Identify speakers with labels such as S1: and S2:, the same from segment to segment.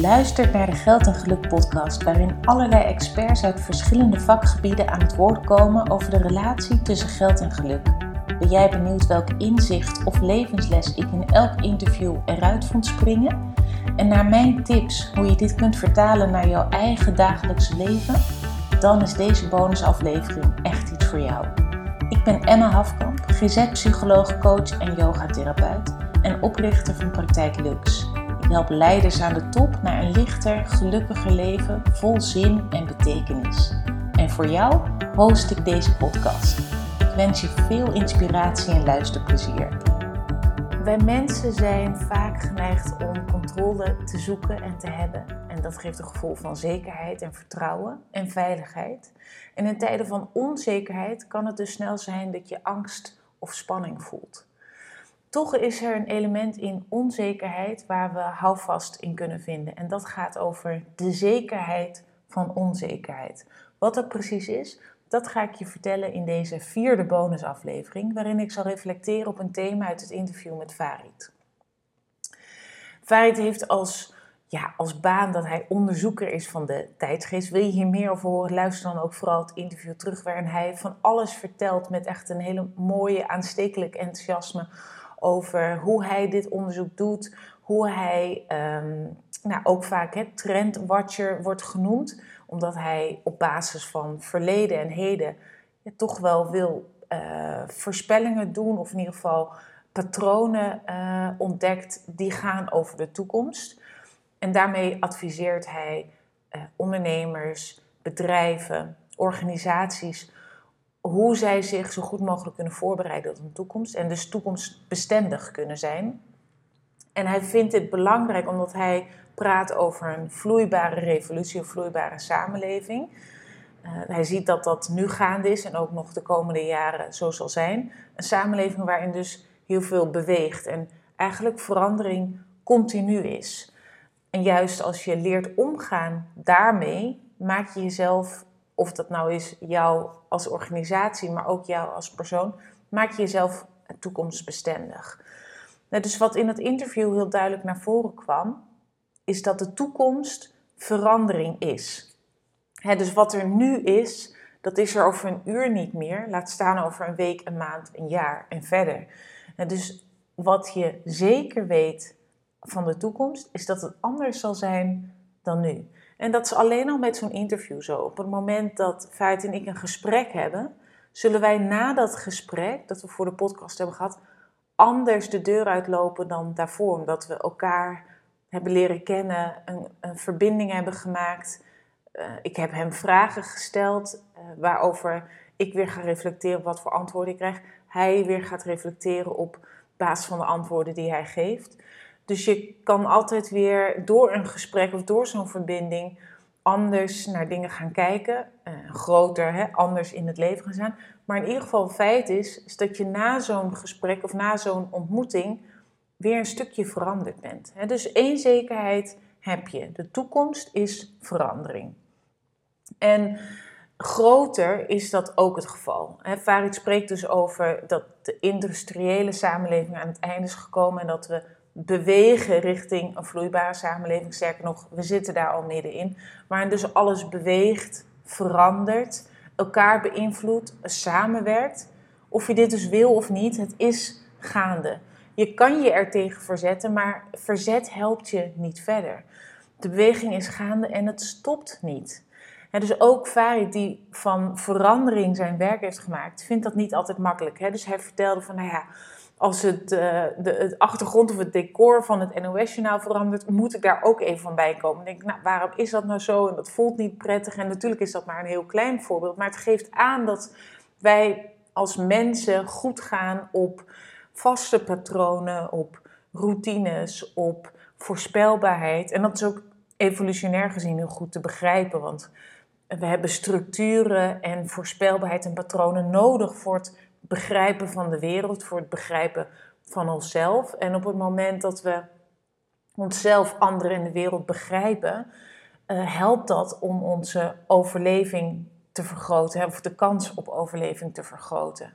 S1: luistert naar de Geld en Geluk podcast, waarin allerlei experts uit verschillende vakgebieden aan het woord komen over de relatie tussen geld en geluk. Ben jij benieuwd welk inzicht of levensles ik in elk interview eruit vond springen? En naar mijn tips hoe je dit kunt vertalen naar jouw eigen dagelijkse leven? Dan is deze bonusaflevering echt iets voor jou. Ik ben Emma Hafkamp, GZ-psycholoog, coach en yogatherapeut en oprichter van Praktijk Lux. Help leiders aan de top naar een lichter, gelukkiger leven vol zin en betekenis. En voor jou host ik deze podcast. Ik wens je veel inspiratie en luisterplezier. Wij mensen zijn vaak geneigd om controle te zoeken en te hebben. En dat geeft een gevoel van zekerheid en vertrouwen en veiligheid. En in tijden van onzekerheid kan het dus snel zijn dat je angst of spanning voelt. Toch is er een element in onzekerheid waar we houvast in kunnen vinden. En dat gaat over de zekerheid van onzekerheid. Wat dat precies is, dat ga ik je vertellen in deze vierde bonusaflevering, waarin ik zal reflecteren op een thema uit het interview met Farid. Farid heeft als, ja, als baan dat hij onderzoeker is van de tijdsgeest. Wil je hier meer over horen? Luister dan ook vooral het interview terug, waarin hij van alles vertelt met echt een hele mooie, aanstekelijk enthousiasme over hoe hij dit onderzoek doet, hoe hij um, nou, ook vaak hè, trendwatcher wordt genoemd, omdat hij op basis van verleden en heden toch wel wil uh, voorspellingen doen, of in ieder geval patronen uh, ontdekt die gaan over de toekomst. En daarmee adviseert hij uh, ondernemers, bedrijven, organisaties hoe zij zich zo goed mogelijk kunnen voorbereiden op de toekomst en dus toekomstbestendig kunnen zijn. En hij vindt dit belangrijk omdat hij praat over een vloeibare revolutie, een vloeibare samenleving. Uh, hij ziet dat dat nu gaande is en ook nog de komende jaren zo zal zijn. Een samenleving waarin dus heel veel beweegt en eigenlijk verandering continu is. En juist als je leert omgaan daarmee, maak je jezelf of dat nou is jou als organisatie, maar ook jou als persoon, maak je jezelf toekomstbestendig. Nou, dus wat in het interview heel duidelijk naar voren kwam, is dat de toekomst verandering is. dus wat er nu is, dat is er over een uur niet meer. Laat staan over een week, een maand, een jaar en verder. dus wat je zeker weet van de toekomst, is dat het anders zal zijn dan nu. En dat is alleen al met zo'n interview zo. Op het moment dat Feit en ik een gesprek hebben, zullen wij na dat gesprek, dat we voor de podcast hebben gehad, anders de deur uitlopen dan daarvoor. Omdat we elkaar hebben leren kennen, een, een verbinding hebben gemaakt. Uh, ik heb hem vragen gesteld uh, waarover ik weer ga reflecteren op wat voor antwoorden ik krijg. Hij weer gaat reflecteren op basis van de antwoorden die hij geeft. Dus je kan altijd weer door een gesprek of door zo'n verbinding anders naar dingen gaan kijken. Uh, groter, hè, anders in het leven gaan staan. Maar in ieder geval, feit is, is dat je na zo'n gesprek of na zo'n ontmoeting weer een stukje veranderd bent. Hè. Dus één zekerheid heb je. De toekomst is verandering. En groter is dat ook het geval. He, Farid spreekt dus over dat de industriële samenleving aan het einde is gekomen en dat we bewegen richting een vloeibare samenleving. Sterker nog, we zitten daar al middenin. Waarin dus alles beweegt, verandert, elkaar beïnvloedt, samenwerkt. Of je dit dus wil of niet, het is gaande. Je kan je er tegen verzetten, maar verzet helpt je niet verder. De beweging is gaande en het stopt niet. Dus ook Farid, die van verandering zijn werk heeft gemaakt, vindt dat niet altijd makkelijk. Dus hij vertelde van, nou ja, als het, uh, de, het achtergrond of het decor van het NOS-journaal verandert, moet ik daar ook even van bij komen. denk ik, nou, waarom is dat nou zo? En dat voelt niet prettig. En natuurlijk is dat maar een heel klein voorbeeld. Maar het geeft aan dat wij als mensen goed gaan op vaste patronen, op routines, op voorspelbaarheid. En dat is ook evolutionair gezien heel goed te begrijpen. Want we hebben structuren en voorspelbaarheid en patronen nodig voor het begrijpen van de wereld, voor het begrijpen van onszelf. En op het moment dat we onszelf, anderen in de wereld begrijpen, uh, helpt dat om onze overleving te vergroten, of de kans op overleving te vergroten.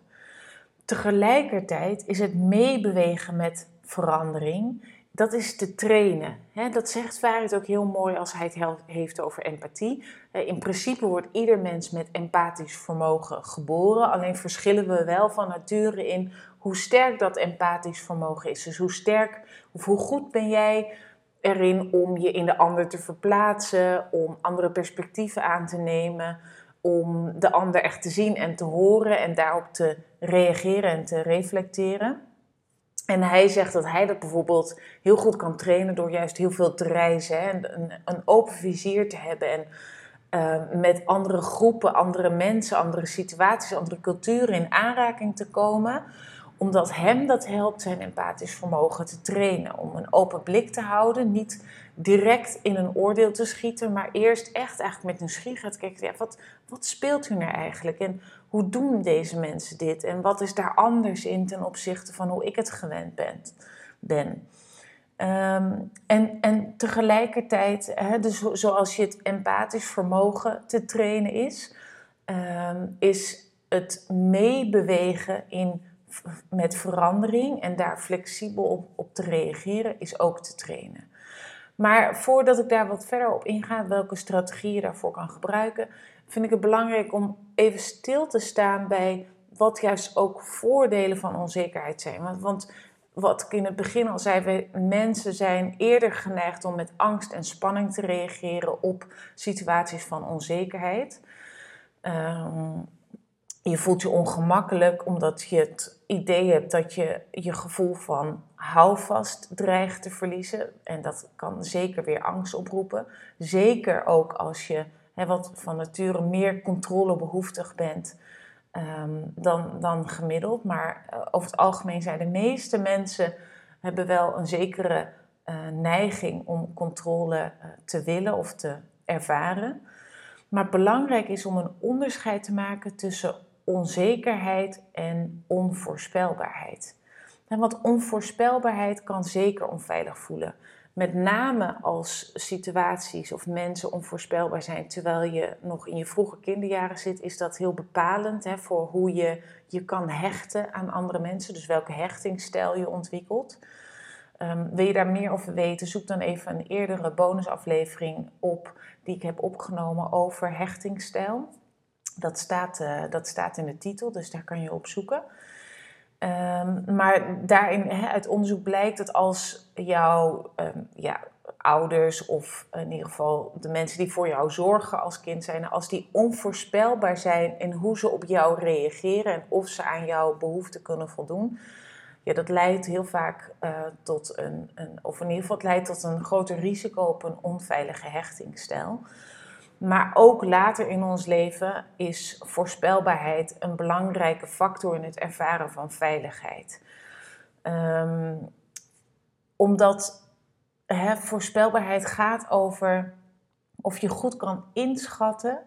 S1: Tegelijkertijd is het meebewegen met verandering, dat is te trainen. dat zegt Farid ook heel mooi als hij het heeft over empathie. in principe wordt ieder mens met empathisch vermogen geboren. Alleen verschillen we wel van nature in hoe sterk dat empathisch vermogen is. Dus hoe sterk of hoe goed ben jij erin om je in de ander te verplaatsen, om andere perspectieven aan te nemen, om de ander echt te zien en te horen en daarop te reageren en te reflecteren. En hij zegt dat hij dat bijvoorbeeld heel goed kan trainen door juist heel veel te reizen hè, en een, een, open vizier te hebben en uh, met andere groepen, andere mensen, andere situaties, andere culturen in aanraking te komen omdat hem dat helpt zijn empathisch vermogen te trainen. Om een open blik te houden, niet direct in een oordeel te schieten, maar eerst echt eigenlijk met nieuwsgierigheid kijken. Ja, wat, wat speelt er nou eigenlijk? En hoe doen deze mensen dit? En wat is daar anders in ten opzichte van hoe ik het gewend ben? ben? Ehm, en, en tegelijkertijd, hè, dus zoals je het empathisch vermogen te trainen is, ehm, is het meebewegen in met verandering en daar flexibel op, op te reageren is ook te trainen. Maar voordat ik daar wat verder op inga, welke strategieën je daarvoor kan gebruiken, vind ik het belangrijk om even stil te staan bij wat juist ook voordelen van onzekerheid zijn. Want, want wat ik in het begin al zei, we, mensen zijn eerder geneigd om met angst en spanning te reageren op situaties van onzekerheid. Um, je voelt je ongemakkelijk omdat je het idee hebt dat je je gevoel van houvast dreigt te verliezen. En dat kan zeker weer angst oproepen. Zeker ook als je hè, wat van nature meer controlebehoeftig bent um, dan, dan gemiddeld. Maar uh, over het algemeen zijn de meeste mensen hebben wel een zekere uh, neiging om controle uh, te willen of te ervaren. Maar belangrijk is om een onderscheid te maken tussen onzekerheid en onvoorspelbaarheid. En want onvoorspelbaarheid kan zeker onveilig voelen. Met name als situaties of mensen onvoorspelbaar zijn terwijl je nog in je vroege kinderjaren zit, is dat heel bepalend hè, voor hoe je je kan hechten aan andere mensen. Dus welke hechtingsstijl je ontwikkelt. Um, wil je daar meer over weten, zoek dan even een eerdere bonusaflevering op die ik heb opgenomen over hechtingsstijl. Dat staat, uh, dat staat in de titel, dus daar kan je op zoeken. Um, maar daarin, uit onderzoek blijkt dat als jouw um, ja, ouders of in ieder geval de mensen die voor jou zorgen als kind zijn, als die onvoorspelbaar zijn in hoe ze op jou reageren en of ze aan jouw behoeften kunnen voldoen, ja, dat leidt heel vaak uh, tot een, een, of in ieder geval leidt tot een groter risico op een onveilige hechtingsstijl. Maar ook later in ons leven is voorspelbaarheid een belangrijke factor in het ervaren van veiligheid. Um, omdat hè, voorspelbaarheid gaat over of je goed kan inschatten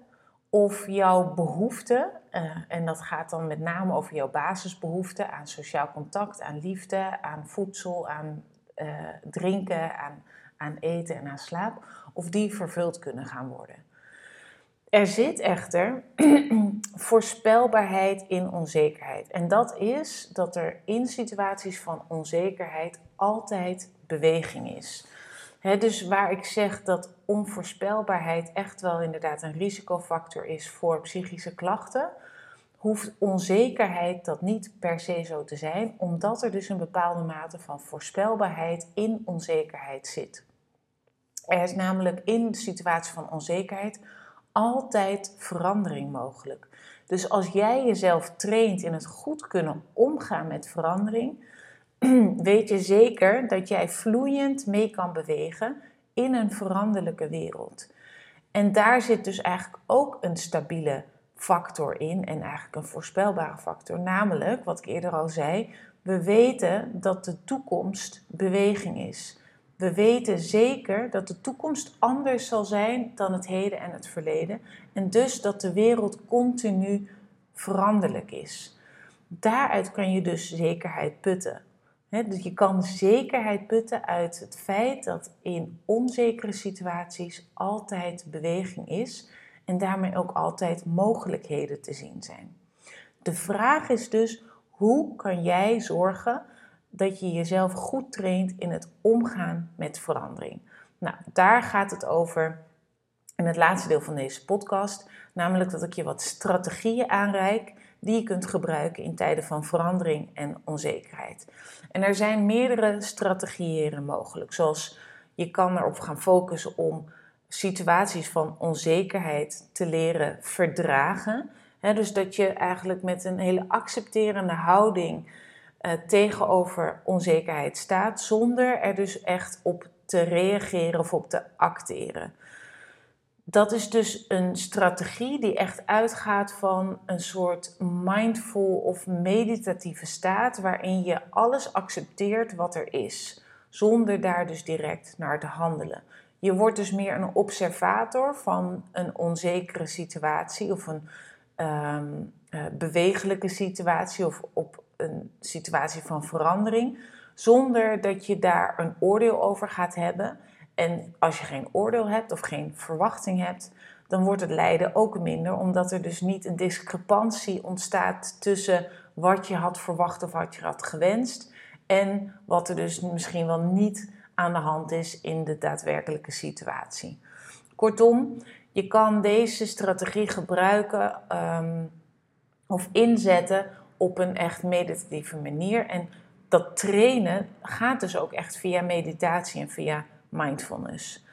S1: of jouw behoeften, uh, en dat gaat dan met name over jouw basisbehoeften aan sociaal contact, aan liefde, aan voedsel, aan uh, drinken, aan eten en aan slaap, of die vervuld kunnen gaan worden. Er zit echter voorspelbaarheid in onzekerheid. En dat is dat er in situaties van onzekerheid altijd beweging is. dus waar ik zeg dat onvoorspelbaarheid echt wel inderdaad een risicofactor is voor psychische klachten, hoeft onzekerheid dat niet per se zo te zijn, omdat er dus een bepaalde mate van voorspelbaarheid in onzekerheid zit. Er is namelijk in de situatie van onzekerheid altijd verandering mogelijk. Dus als jij jezelf traint in het goed kunnen omgaan met verandering, weet je zeker dat jij vloeiend mee kan bewegen in een veranderlijke wereld. En daar zit dus eigenlijk ook een stabiele factor in en eigenlijk een voorspelbare factor, namelijk wat ik eerder al zei, we weten dat de toekomst beweging is. We weten zeker dat de toekomst anders zal zijn dan het heden en het verleden. En dus dat de wereld continu veranderlijk is. Daaruit kan je dus zekerheid putten. dus je kan zekerheid putten uit het feit dat in onzekere situaties altijd beweging is en daarmee ook altijd mogelijkheden te zien zijn. De vraag is dus: hoe kan jij zorgen dat je jezelf goed traint in het omgaan met verandering. Nou, daar gaat het over in het laatste deel van deze podcast, namelijk dat ik je wat strategieën aanreik die je kunt gebruiken in tijden van verandering en onzekerheid. En er zijn meerdere strategieën mogelijk, zoals je kan erop gaan focussen om situaties van onzekerheid te leren verdragen. dus dat je eigenlijk met een hele accepterende houding uh, tegenover onzekerheid staat, zonder er dus echt op te reageren of op te acteren. Dat is dus een strategie die echt uitgaat van een soort mindful of meditatieve staat waarin je alles accepteert wat er is, zonder daar dus direct naar te handelen. Je wordt dus meer een observator van een onzekere situatie of een um, uh, bewegelijke situatie of op een situatie van verandering, zonder dat je daar een oordeel over gaat hebben. En als je geen oordeel hebt of geen verwachting hebt, dan wordt het lijden ook minder, omdat er dus niet een discrepantie ontstaat tussen wat je had verwacht of wat je had gewenst en wat er dus misschien wel niet aan de hand is in de daadwerkelijke situatie. Kortom, je kan deze strategie gebruiken um, of inzetten op een echt meditatieve manier. En dat trainen gaat dus ook echt via meditatie en via mindfulness.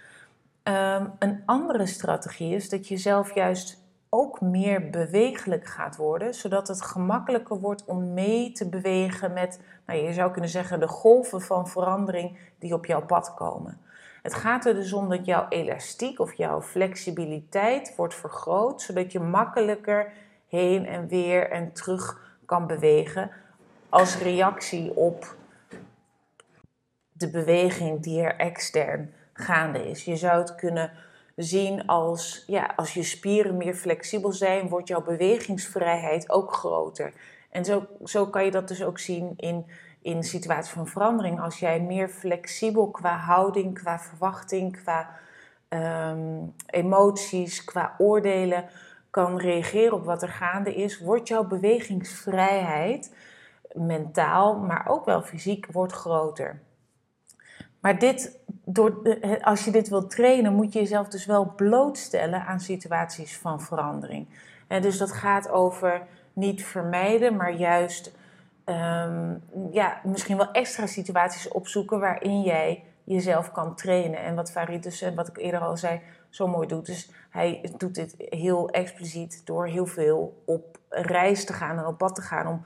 S1: Um, een andere strategie is dat je zelf juist ook meer bewegelijk gaat worden, zodat het gemakkelijker wordt om mee te bewegen met, nou, je zou kunnen zeggen, de golven van verandering die op jouw pad komen. Het gaat er dus om dat jouw elastiek of jouw flexibiliteit wordt vergroot, zodat je makkelijker heen en weer en terug kan bewegen als reactie op de beweging die er extern gaande is. Je zou het kunnen zien als, ja, als je spieren meer flexibel zijn, wordt jouw bewegingsvrijheid ook groter. En zo, zo kan je dat dus ook zien in, in situaties van verandering. Als jij meer flexibel qua houding, qua verwachting, qua ehm, emoties, qua oordelen kan reageren op wat er gaande is, wordt jouw bewegingsvrijheid mentaal, maar ook wel fysiek, wordt groter. Maar dit, door, als je dit wilt trainen, moet je jezelf dus wel blootstellen aan situaties van verandering. En dus dat gaat over niet vermijden, maar juist um, ja, misschien wel extra situaties opzoeken waarin jij jezelf kan trainen. En wat Farid dus, wat ik eerder al zei, zo mooi doet. Dus hij doet dit heel expliciet door heel veel op reis te gaan en op pad te gaan om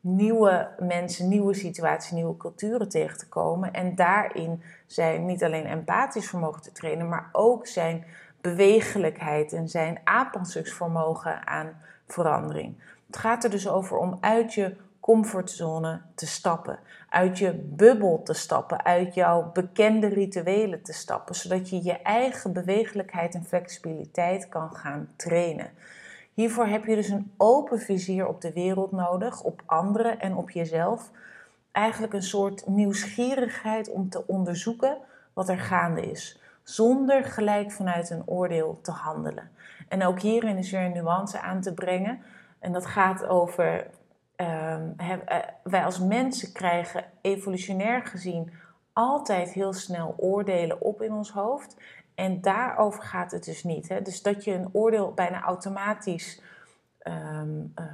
S1: nieuwe mensen, nieuwe situaties, nieuwe culturen tegen te komen. En daarin zijn niet alleen empathisch vermogen te trainen, maar ook zijn bewegelijkheid en zijn aanpassingsvermogen aan verandering. Het gaat er dus over om uit je comfortzone te stappen, uit je bubbel te stappen, uit jouw bekende rituelen te stappen, zodat je je eigen bewegelijkheid en flexibiliteit kan gaan trainen. Hiervoor heb je dus een open vizier op de wereld nodig, op anderen en op jezelf. Eigenlijk een soort nieuwsgierigheid om te onderzoeken wat er gaande is, zonder gelijk vanuit een oordeel te handelen. En ook hierin is weer een nuance aan te brengen. En dat gaat over, um, wij als mensen krijgen evolutionair gezien altijd heel snel oordelen op in ons hoofd. En daarover gaat het dus niet. Hè? Dus dat je een oordeel bijna automatisch ehm, eh,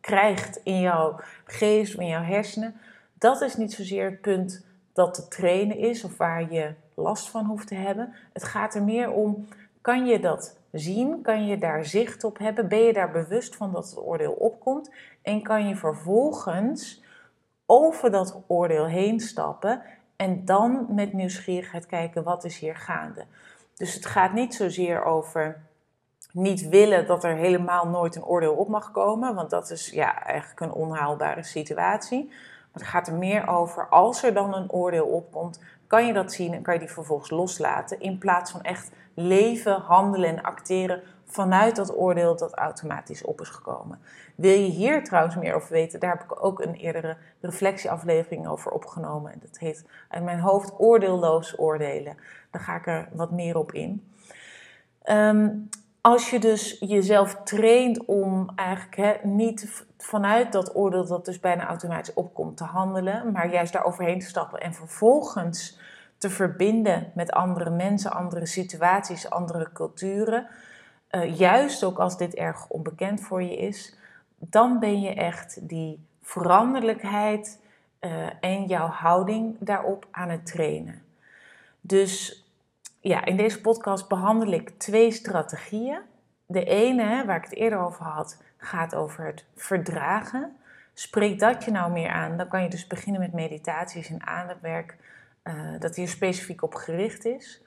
S1: krijgt in jouw geest in jouw hersenen, dat is niet zozeer het punt dat te trainen is of waar je last van hoeft te hebben. Het gaat er meer om, kan je dat zien? Kan je daar zicht op hebben? Ben je daar bewust van dat het oordeel opkomt? En kan je vervolgens over dat oordeel heen stappen en dan met nieuwsgierigheid kijken wat is hier gaande. Dus het gaat niet zozeer over niet willen dat er helemaal nooit een oordeel op mag komen, want dat is ja, eigenlijk een onhaalbare situatie. Maar het gaat er meer over, als er dan een oordeel opkomt, kan je dat zien en kan je die vervolgens loslaten, in plaats van echt leven, handelen en acteren vanuit dat oordeel dat automatisch op is gekomen. Wil je hier trouwens meer over weten? Daar heb ik ook een eerdere reflectieaflevering over opgenomen. En dat heet uit mijn hoofd oordeelloos oordelen. Daar ga ik er wat meer op in. Ehm, als je dus jezelf traint om eigenlijk niet vanuit dat oordeel dat dus bijna automatisch opkomt te handelen, maar juist daar overheen te stappen en vervolgens te verbinden met andere mensen, andere situaties, andere culturen, uh, juist ook als dit erg onbekend voor je is, dan ben je echt die veranderlijkheid uh, en jouw houding daarop aan het trainen. Dus ja, in deze podcast behandel ik twee strategieën. De ene, waar ik het eerder over had, gaat over het verdragen. Spreek dat je nou meer aan, dan kan je dus beginnen met meditaties en ademwerk uh, dat hier specifiek op gericht is.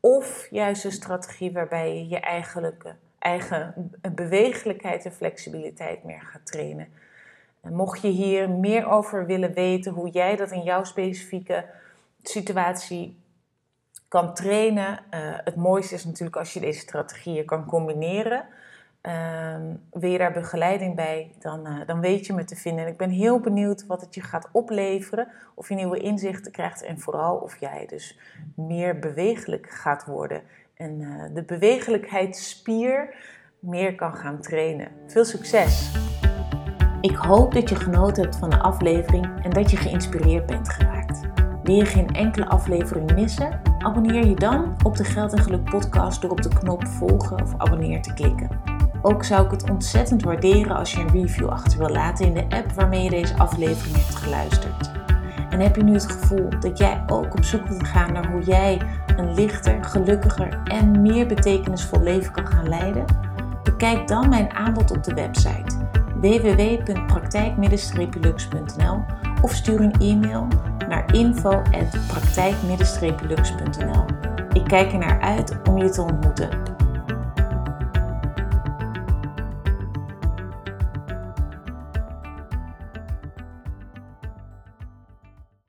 S1: Of juist een strategie waarbij je je eigen bewegelijkheid en flexibiliteit meer gaat trainen. En mocht je hier meer over willen weten, hoe jij dat in jouw specifieke situatie kan trainen. Uh, het mooiste is natuurlijk als je deze strategieën kan combineren. Uh, wil je daar begeleiding bij, dan, uh, dan weet je me te vinden. En ik ben heel benieuwd wat het je gaat opleveren. Of je nieuwe inzichten krijgt en vooral of jij dus meer bewegelijk gaat worden. En uh, de bewegelijkheidsspier meer kan gaan trainen. Veel succes! Ik hoop dat je genoten hebt van de aflevering en dat je geïnspireerd bent geraakt. Wil je geen enkele aflevering missen? Abonneer je dan op de Geld en Geluk podcast door op de knop volgen of abonneer te klikken. Ook zou ik het ontzettend waarderen als je een review achter wil laten in de app waarmee je deze aflevering hebt geluisterd. En heb je nu het gevoel dat jij ook op zoek wilt gaan naar hoe jij een lichter, gelukkiger en meer betekenisvol leven kan gaan leiden? Bekijk dan mijn aanbod op de website www.praktijk-lux.nl of stuur een e-mail naar info.praktijk-lux.nl. Ik kijk er naar uit om je te ontmoeten.